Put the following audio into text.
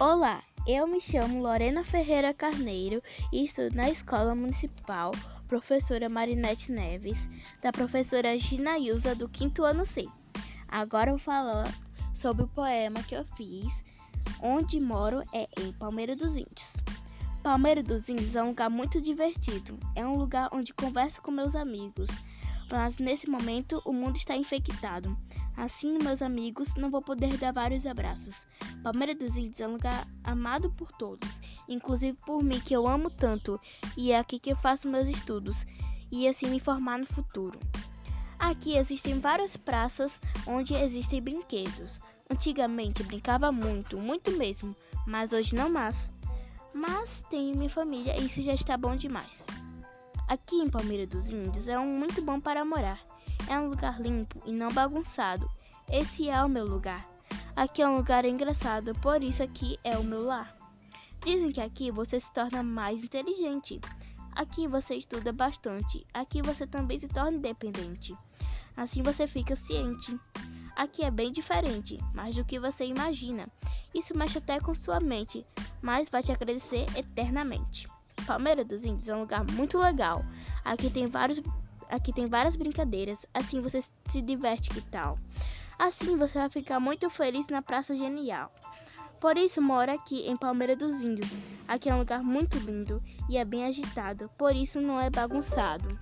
Olá, eu me chamo Lorena Ferreira Carneiro e estudo na Escola Municipal Professora Marinete Neves, da professora Gina Ilza do quinto ano C. Agora eu vou falar sobre o poema que eu fiz, Onde Moro é em Palmeira dos Índios. Palmeira dos Índios é um lugar muito divertido, é um lugar onde converso com meus amigos, mas nesse momento o mundo está infectado. Assim, meus amigos, não vou poder dar vários abraços. Palmeira dos Índios é um lugar amado por todos, inclusive por mim, que eu amo tanto, e é aqui que eu faço meus estudos e assim me formar no futuro. Aqui existem várias praças onde existem brinquedos. Antigamente brincava muito, muito mesmo, mas hoje não mais. Mas tenho minha família e isso já está bom demais. Aqui em Palmeira dos Índios é um muito bom para morar. É um lugar limpo e não bagunçado. Esse é o meu lugar. Aqui é um lugar engraçado, por isso aqui é o meu lar. Dizem que aqui você se torna mais inteligente. Aqui você estuda bastante. Aqui você também se torna independente. Assim você fica ciente. Aqui é bem diferente, mais do que você imagina. Isso mexe até com sua mente, mas vai te agradecer eternamente. Palmeira dos Índios é um lugar muito legal. Aqui tem vários aqui tem várias brincadeiras, assim você se diverte que tal. Assim você vai ficar muito feliz na Praça Genial. Por isso moro aqui em Palmeira dos Índios. Aqui é um lugar muito lindo e é bem agitado, por isso não é bagunçado.